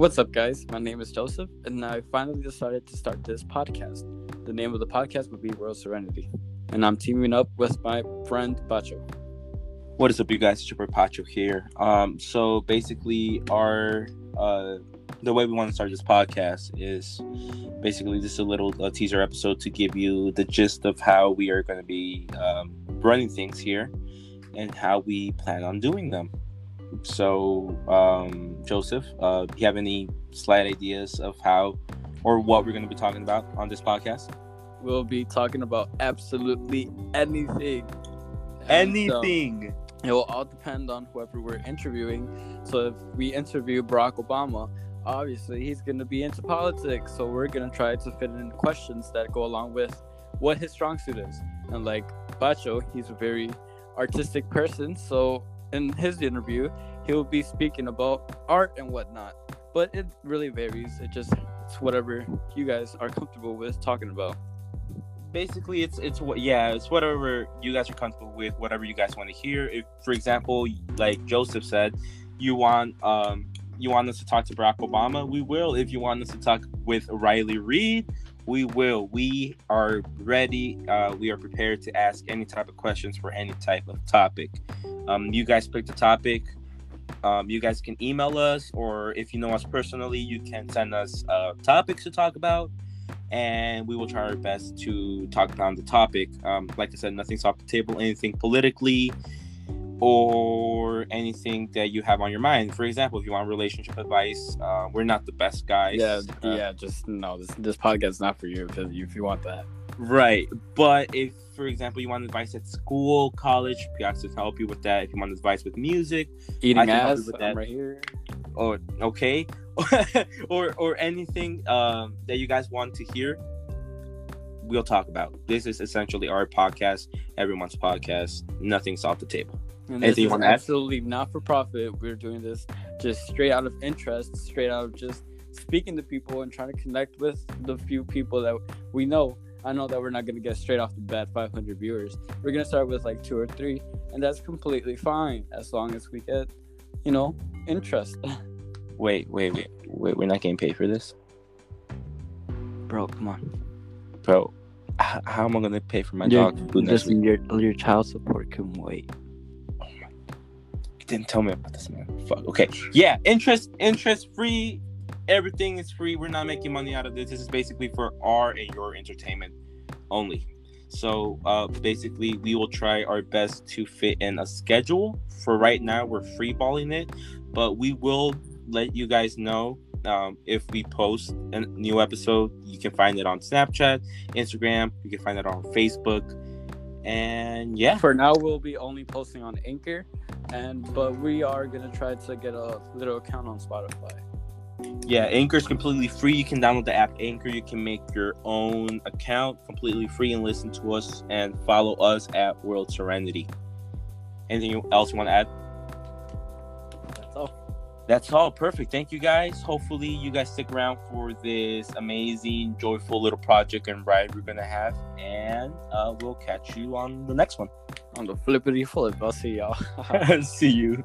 What's up, guys? My name is Joseph, and I finally decided to start this podcast. The name of the podcast would be World Serenity, and I'm teaming up with my friend Pacho. What is up, you guys? It's your Pacho here. Um, so basically, our uh, the way we want to start this podcast is basically just a little uh, teaser episode to give you the gist of how we are going to be um, running things here and how we plan on doing them. So, um, Joseph, uh, do you have any slight ideas of how or what we're going to be talking about on this podcast? We'll be talking about absolutely anything. And, Anything. um, it will all depend on whoever we're interviewing. So if we interview Barack Obama, obviously he's going to be into politics. So we're going to try to fit in questions that go along with what his strong suit is. And like Pacho, he's a very artistic person. So in his interview, he'll be speaking about art and whatnot. But it really varies. It just it's whatever you guys are comfortable with talking about. basically it's it's what yeah it's whatever you guys are comfortable with whatever you guys want to hear if for example like joseph said you want um you want us to talk to barack obama we will if you want us to talk with riley reid we will we are ready uh, we are prepared to ask any type of questions for any type of topic um, you guys pick the topic um, you guys can email us or if you know us personally you can send us uh, topics to talk about and we will try our best to talk about the topic. Um, like I said, nothing's off the table. Anything politically or anything that you have on your mind. For example, if you want relationship advice, uh, we're not the best guys. Yeah, Uh, yeah. Just no. This this podcast is not for you if, if you want that. Right. But if, for example, you want advice at school, college, we have to help you with that. If you want advice with music, Eating I can help you ass. with I'm that. right here. or okay, or or anything um, that you guys want to hear, we'll talk about. This is essentially our podcast, everyone's podcast. Nothing's off the table. And Anything this you is wanna add? absolutely not for profit. We're doing this just straight out of interest, straight out of just speaking to people and trying to connect with the few people that we know. I know that we're not going to get straight off the bat 500 viewers. We're going to start with like two or three, and that's completely fine as long as we get, you know, interest. Wait, wait, wait, wait. We're not getting paid for this, Bro, come on. bro. H- how am I gonna pay for my Your, dog food next week? listen, your, your child support can wait. Didn't tell me about this, man. Fuck. Okay. Yeah, interest, interest free. Everything is free. We're not making money out of this. This is basically for our and your entertainment only. So uh, basically, we will try our best to fit in a schedule. For right now, we're freeballing it, but we will let you guys know um, if we post a new episode. You can find it on Snapchat, Instagram. You can find it on Facebook, and yeah, For now, we'll be only posting on Anchor, and but we are gonna try to get a little account on Spotify. Yeah, Anchor is completely free. You can download the app Anchor. You can make your own account completely free and listen to us and follow us at World Serenity. Anything else you want to add? That's all. Perfect. Thank you guys. Hopefully, you guys stick around for this amazing, joyful little project and ride we're going to have. And uh, we'll catch you on the next one. On the flippity flip. I'll see y'all. See you.